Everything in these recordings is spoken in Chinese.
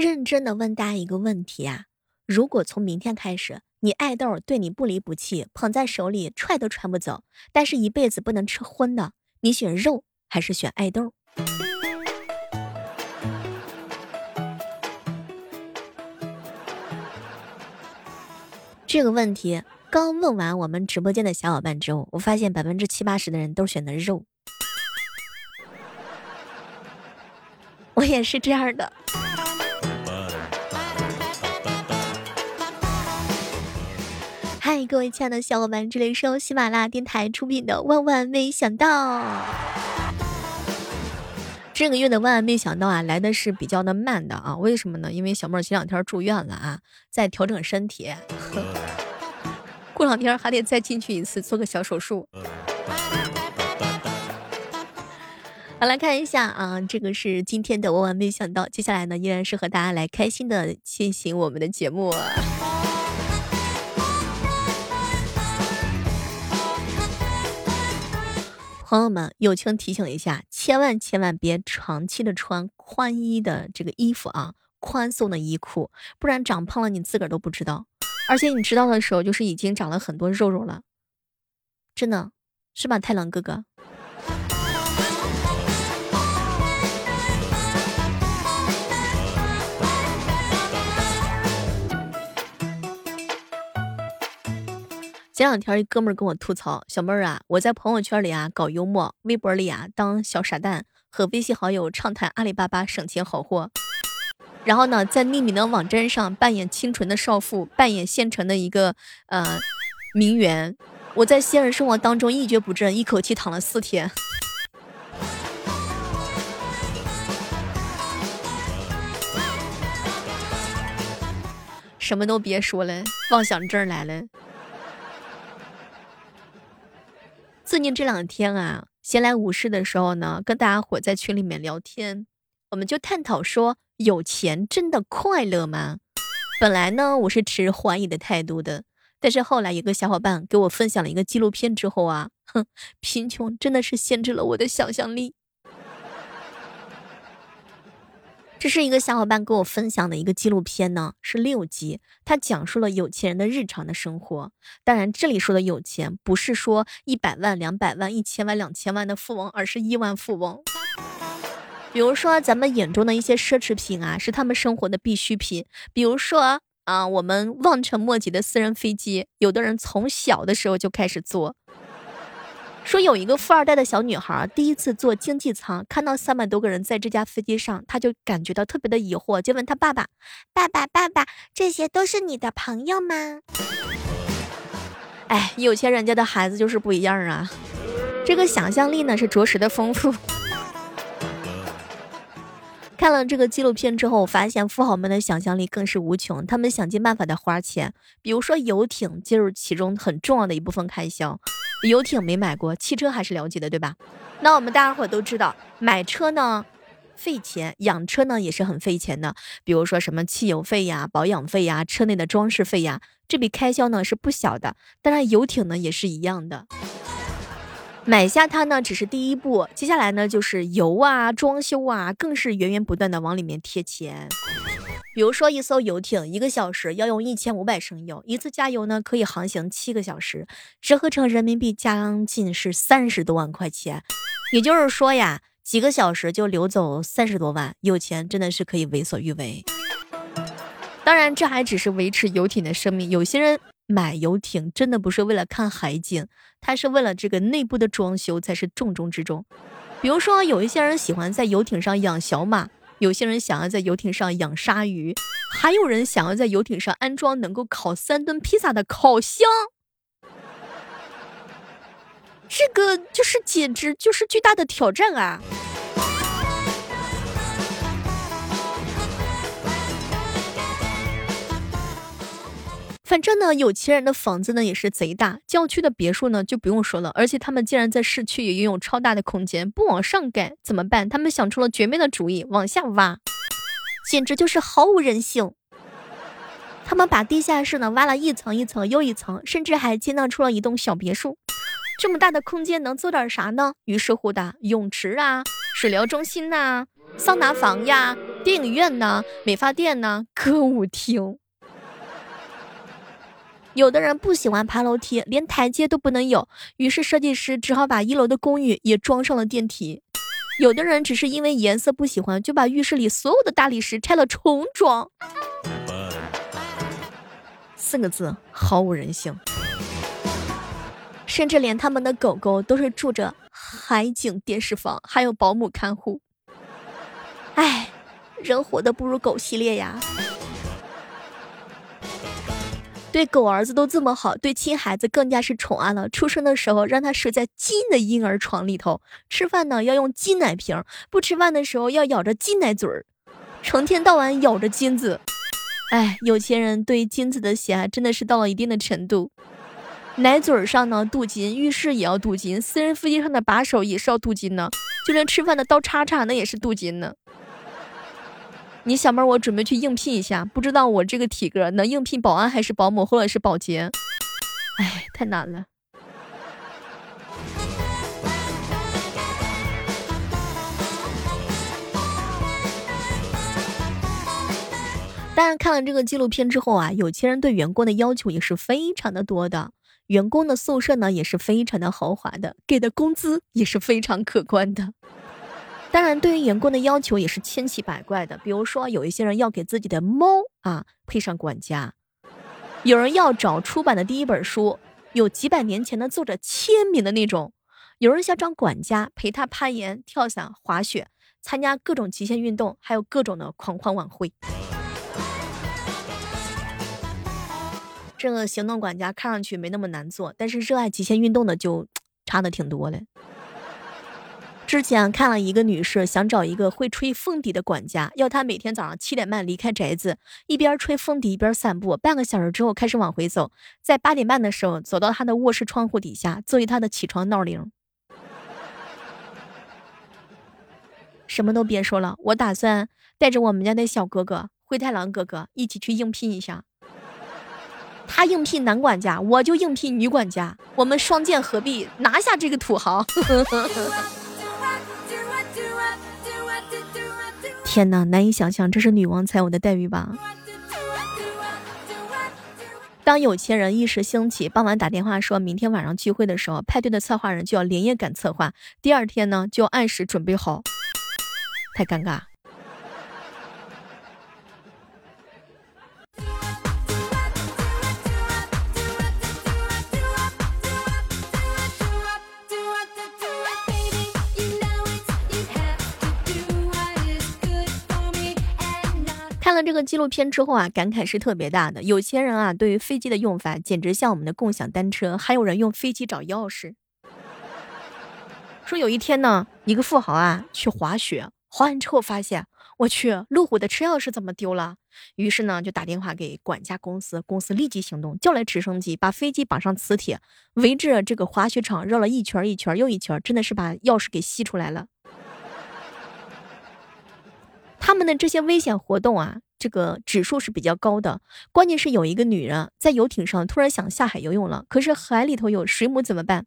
认真的问大家一个问题啊：如果从明天开始，你爱豆对你不离不弃，捧在手里踹都踹不走，但是一辈子不能吃荤的，你选肉还是选爱豆？这个问题刚问完我们直播间的小伙伴之后，我发现百分之七八十的人都选的肉。我也是这样的。嗨，各位亲爱的小伙伴，这里是由喜马拉雅电台出品的《万万没想到》。这个月的《万万没想到》啊，来的是比较的慢的啊，为什么呢？因为小妹儿前两天住院了啊，在调整身体，过两天还得再进去一次做个小手术。好，来看一下啊，这个是今天的万万没想到。接下来呢，依然是和大家来开心的进行我们的节目。朋友们，友情提醒一下，千万千万别长期的穿宽衣的这个衣服啊，宽松的衣裤，不然长胖了你自个儿都不知道。而且你知道的时候，就是已经长了很多肉肉了，真的是吧，太郎哥哥？前两天一哥们儿跟我吐槽，小妹儿啊，我在朋友圈里啊搞幽默，微博里啊当小傻蛋，和微信好友畅谈阿里巴巴省钱好货，然后呢，在匿名的网站上扮演清纯的少妇，扮演现成的一个呃名媛。我在现实生活当中一蹶不振，一口气躺了四天，什么都别说了，妄想症来了。最近这两天啊，闲来无事的时候呢，跟大家伙在群里面聊天，我们就探讨说，有钱真的快乐吗？本来呢，我是持怀疑的态度的，但是后来有个小伙伴给我分享了一个纪录片之后啊，哼，贫穷真的是限制了我的想象力。这是一个小伙伴给我分享的一个纪录片呢，是六集，他讲述了有钱人的日常的生活。当然，这里说的有钱，不是说一百万、两百万、一千万、两千万的富翁，而是亿万富翁。比如说，咱们眼中的一些奢侈品啊，是他们生活的必需品。比如说啊，我们望尘莫及的私人飞机，有的人从小的时候就开始坐。说有一个富二代的小女孩，第一次坐经济舱，看到三百多个人在这架飞机上，她就感觉到特别的疑惑，就问她爸爸：“爸爸，爸爸，这些都是你的朋友吗？”哎，有钱人家的孩子就是不一样啊，这个想象力呢是着实的丰富。看了这个纪录片之后，我发现富豪们的想象力更是无穷，他们想尽办法的花钱，比如说游艇就是其中很重要的一部分开销。游艇没买过，汽车还是了解的，对吧？那我们大家伙都知道，买车呢费钱，养车呢也是很费钱的，比如说什么汽油费呀、保养费呀、车内的装饰费呀，这笔开销呢是不小的。当然，游艇呢也是一样的。买下它呢，只是第一步，接下来呢就是油啊、装修啊，更是源源不断的往里面贴钱。比如说，一艘游艇一个小时要用一千五百升油，一次加油呢可以航行七个小时，折合成人民币将近是三十多万块钱。也就是说呀，几个小时就流走三十多万，有钱真的是可以为所欲为。当然，这还只是维持游艇的生命。有些人。买游艇真的不是为了看海景，他是为了这个内部的装修才是重中之重。比如说，有一些人喜欢在游艇上养小马，有些人想要在游艇上养鲨鱼，还有人想要在游艇上安装能够烤三吨披萨的烤箱。这个就是简直就是巨大的挑战啊！反正呢，有钱人的房子呢也是贼大，郊区的别墅呢就不用说了，而且他们竟然在市区也拥有超大的空间，不往上盖怎么办？他们想出了绝妙的主意，往下挖，简直就是毫无人性。他们把地下室呢挖了一层一层又一层，甚至还建造出了一栋小别墅。这么大的空间能做点啥呢？于是乎的泳池啊、水疗中心呐、桑拿房呀、电影院呐？美发店呐？歌舞厅。有的人不喜欢爬楼梯，连台阶都不能有，于是设计师只好把一楼的公寓也装上了电梯。有的人只是因为颜色不喜欢，就把浴室里所有的大理石拆了重装。四个字，毫无人性。甚至连他们的狗狗都是住着海景电视房，还有保姆看护。哎，人活的不如狗系列呀！对狗儿子都这么好，对亲孩子更加是宠爱了。出生的时候让他睡在金的婴儿床里头，吃饭呢要用金奶瓶，不吃饭的时候要咬着金奶嘴儿，成天到晚咬着金子。哎，有钱人对金子的喜爱真的是到了一定的程度。奶嘴上呢镀金，浴室也要镀金，私人飞机上的把手也是要镀金呢，就连吃饭的刀叉叉那也是镀金呢。你小妹儿，我准备去应聘一下，不知道我这个体格能应聘保安还是保姆或者是保洁？哎，太难了。当然，看了这个纪录片之后啊，有钱人对员工的要求也是非常的多的，员工的宿舍呢也是非常的豪华的，给的工资也是非常可观的。当然，对于员工的要求也是千奇百怪的。比如说，有一些人要给自己的猫啊配上管家，有人要找出版的第一本书有几百年前的作者签名的那种，有人想找管家陪他攀岩、跳伞、滑雪，参加各种极限运动，还有各种的狂欢晚会。这个行动管家看上去没那么难做，但是热爱极限运动的就差的挺多的。之前看了一个女士想找一个会吹风笛的管家，要他每天早上七点半离开宅子，一边吹风笛一边散步。半个小时之后开始往回走，在八点半的时候走到他的卧室窗户底下，作为他的起床闹铃。什么都别说了，我打算带着我们家的小哥哥灰太狼哥哥一起去应聘一下。他应聘男管家，我就应聘女管家，我们双剑合璧，拿下这个土豪。天哪，难以想象，这是女王才有的待遇吧？当有钱人一时兴起，傍晚打电话说明天晚上聚会的时候，派对的策划人就要连夜赶策划，第二天呢就要按时准备好，太尴尬。看了这个纪录片之后啊，感慨是特别大的。有钱人啊，对于飞机的用法简直像我们的共享单车。还有人用飞机找钥匙。说有一天呢，一个富豪啊去滑雪，滑完之后发现，我去，路虎的车钥匙怎么丢了？于是呢，就打电话给管家公司，公司立即行动，叫来直升机，把飞机绑上磁铁，围着这个滑雪场绕了一圈一圈又一圈，真的是把钥匙给吸出来了。他们的这些危险活动啊，这个指数是比较高的。关键是有一个女人在游艇上突然想下海游泳了，可是海里头有水母怎么办？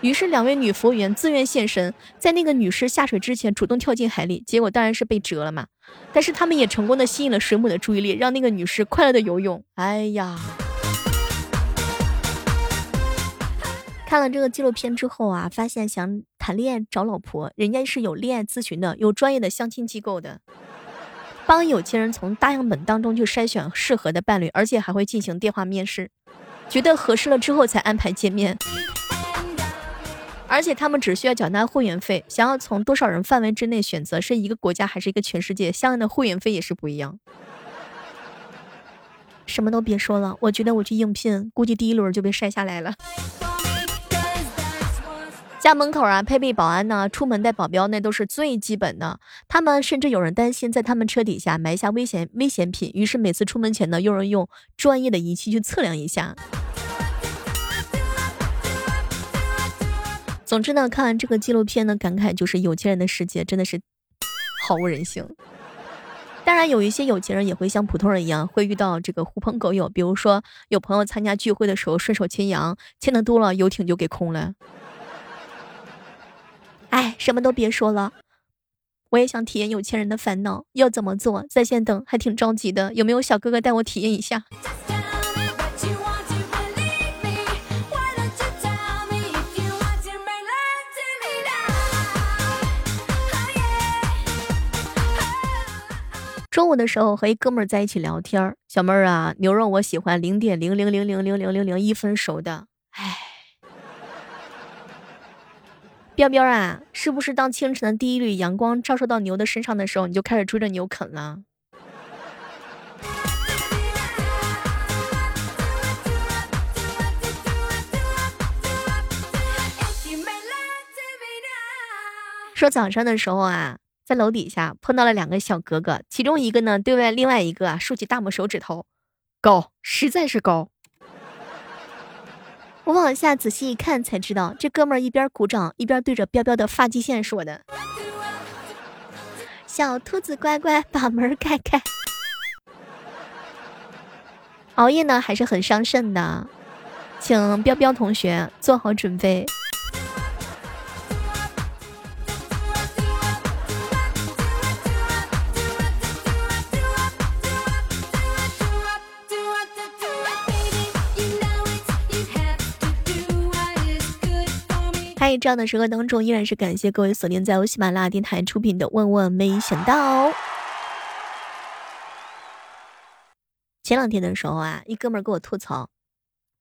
于是两位女服务员自愿现身，在那个女士下水之前主动跳进海里，结果当然是被折了嘛。但是他们也成功的吸引了水母的注意力，让那个女士快乐的游泳。哎呀，看了这个纪录片之后啊，发现想谈恋爱找老婆，人家是有恋爱咨询的，有专业的相亲机构的。帮有钱人从大样本当中去筛选适合的伴侣，而且还会进行电话面试，觉得合适了之后才安排见面。而且他们只需要缴纳会员费，想要从多少人范围之内选择是一个国家还是一个全世界，相应的会员费也是不一样。什么都别说了，我觉得我去应聘，估计第一轮就被筛下来了。家门口啊，配备保安呢，出门带保镖，那都是最基本的。他们甚至有人担心在他们车底下埋下危险危险品，于是每次出门前呢，有人用专业的仪器去测量一下。总之呢，看完这个纪录片呢，感慨就是有钱人的世界真的是毫无人性。当然，有一些有钱人也会像普通人一样，会遇到这个狐朋狗友，比如说有朋友参加聚会的时候顺手牵羊，牵的多了，游艇就给空了。哎，什么都别说了，我也想体验有钱人的烦恼，要怎么做？在线等，还挺着急的。有没有小哥哥带我体验一下？中午的时候和一哥们儿在一起聊天儿，小妹儿啊，牛肉我喜欢零点零零零零零零零零一分熟的。唉，彪彪啊，是不是当清晨的第一缕阳光照射到牛的身上的时候，你就开始追着牛啃了？说早上的时候啊。在楼底下碰到了两个小哥哥，其中一个呢对外另外一个啊竖起大拇手指头，高，实在是高。我往下仔细一看才知道，这哥们儿一边鼓掌一边对着彪彪的发际线说的：“小兔子乖乖，把门开开。”熬夜呢还是很伤肾的，请彪彪同学做好准备。这样的时刻当中，依然是感谢各位锁定在由喜马拉雅电台出品的《万万没想到》。前两天的时候啊，一哥们儿给我吐槽：“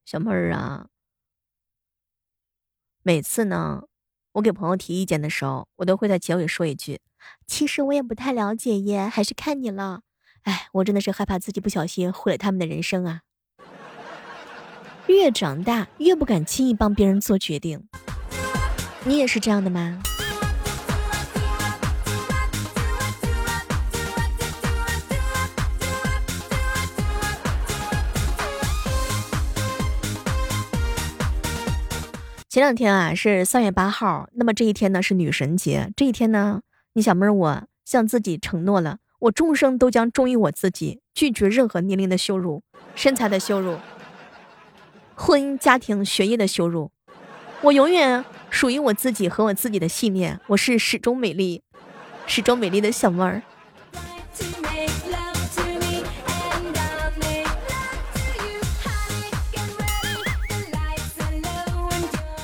小妹儿啊，每次呢，我给朋友提意见的时候，我都会在结尾说一句，其实我也不太了解耶，还是看你了。哎，我真的是害怕自己不小心毁了他们的人生啊。越长大，越不敢轻易帮别人做决定。”你也是这样的吗？前两天啊是三月八号，那么这一天呢是女神节。这一天呢，你小妹儿我向自己承诺了，我终生都将忠于我自己，拒绝任何年龄的羞辱、身材的羞辱、婚姻家庭学业的羞辱，我永远。属于我自己和我自己的信念，我是始终美丽、始终美丽的小妹儿。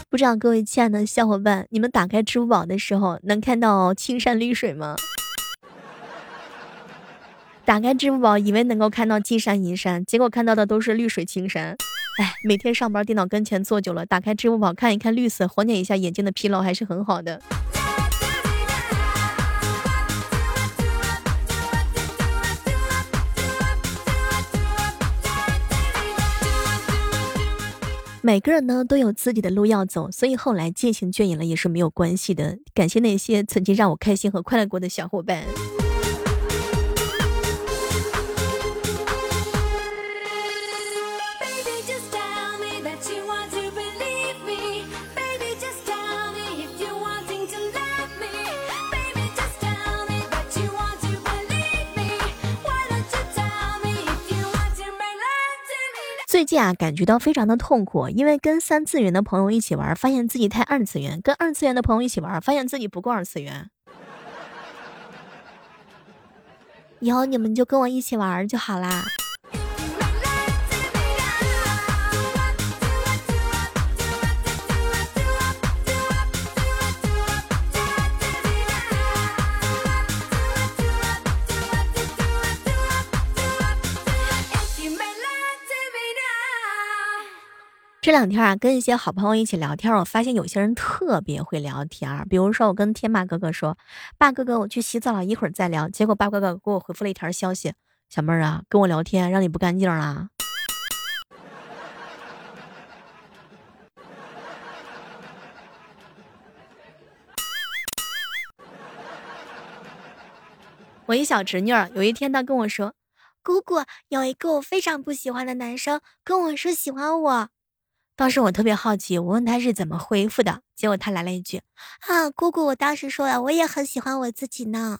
不知道各位亲爱的小伙伴，你们打开支付宝的时候能看到青山绿水吗？打开支付宝以为能够看到金山银山，结果看到的都是绿水青山。哎，每天上班电脑跟前坐久了，打开支付宝看一看绿色，缓解一下眼睛的疲劳，还是很好的。每个人呢都有自己的路要走，所以后来渐行渐远了也是没有关系的。感谢那些曾经让我开心和快乐过的小伙伴。最近啊，感觉到非常的痛苦，因为跟三次元的朋友一起玩，发现自己太二次元；跟二次元的朋友一起玩，发现自己不够二次元。以后你们就跟我一起玩就好啦。这两天啊，跟一些好朋友一起聊天，我发现有些人特别会聊天。比如说，我跟天霸哥哥说：“霸哥哥，我去洗澡了，一会儿再聊。”结果霸哥哥给我回复了一条消息：“小妹儿啊，跟我聊天让你不干净了。”我一小侄女儿有一天她跟我说：“姑姑，有一个我非常不喜欢的男生跟我说喜欢我。”当时我特别好奇，我问他是怎么恢复的，结果他来了一句：“啊，姑姑，我当时说了，我也很喜欢我自己呢。”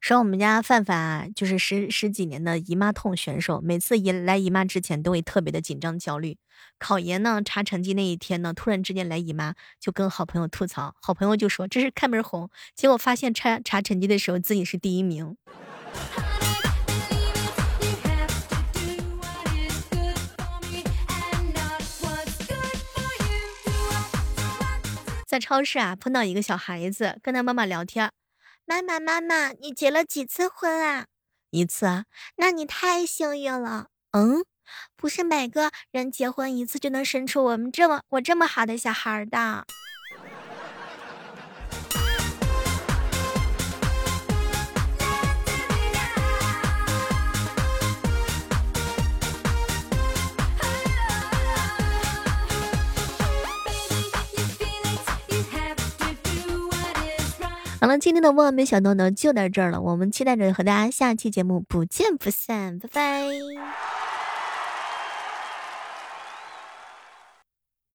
说我们家范范啊，就是十十几年的姨妈痛选手，每次姨来姨妈之前都会特别的紧张焦虑。考研呢查成绩那一天呢，突然之间来姨妈，就跟好朋友吐槽，好朋友就说这是开门红，结果发现查查成绩的时候自己是第一名。在超市啊，碰到一个小孩子，跟他妈妈聊天。妈妈，妈妈，你结了几次婚啊？一次啊。那你太幸运了。嗯，不是每个人结婚一次就能生出我们这么我这么好的小孩的。好了，今天的万万没想到呢，就到这儿了。我们期待着和大家下期节目不见不散，拜拜。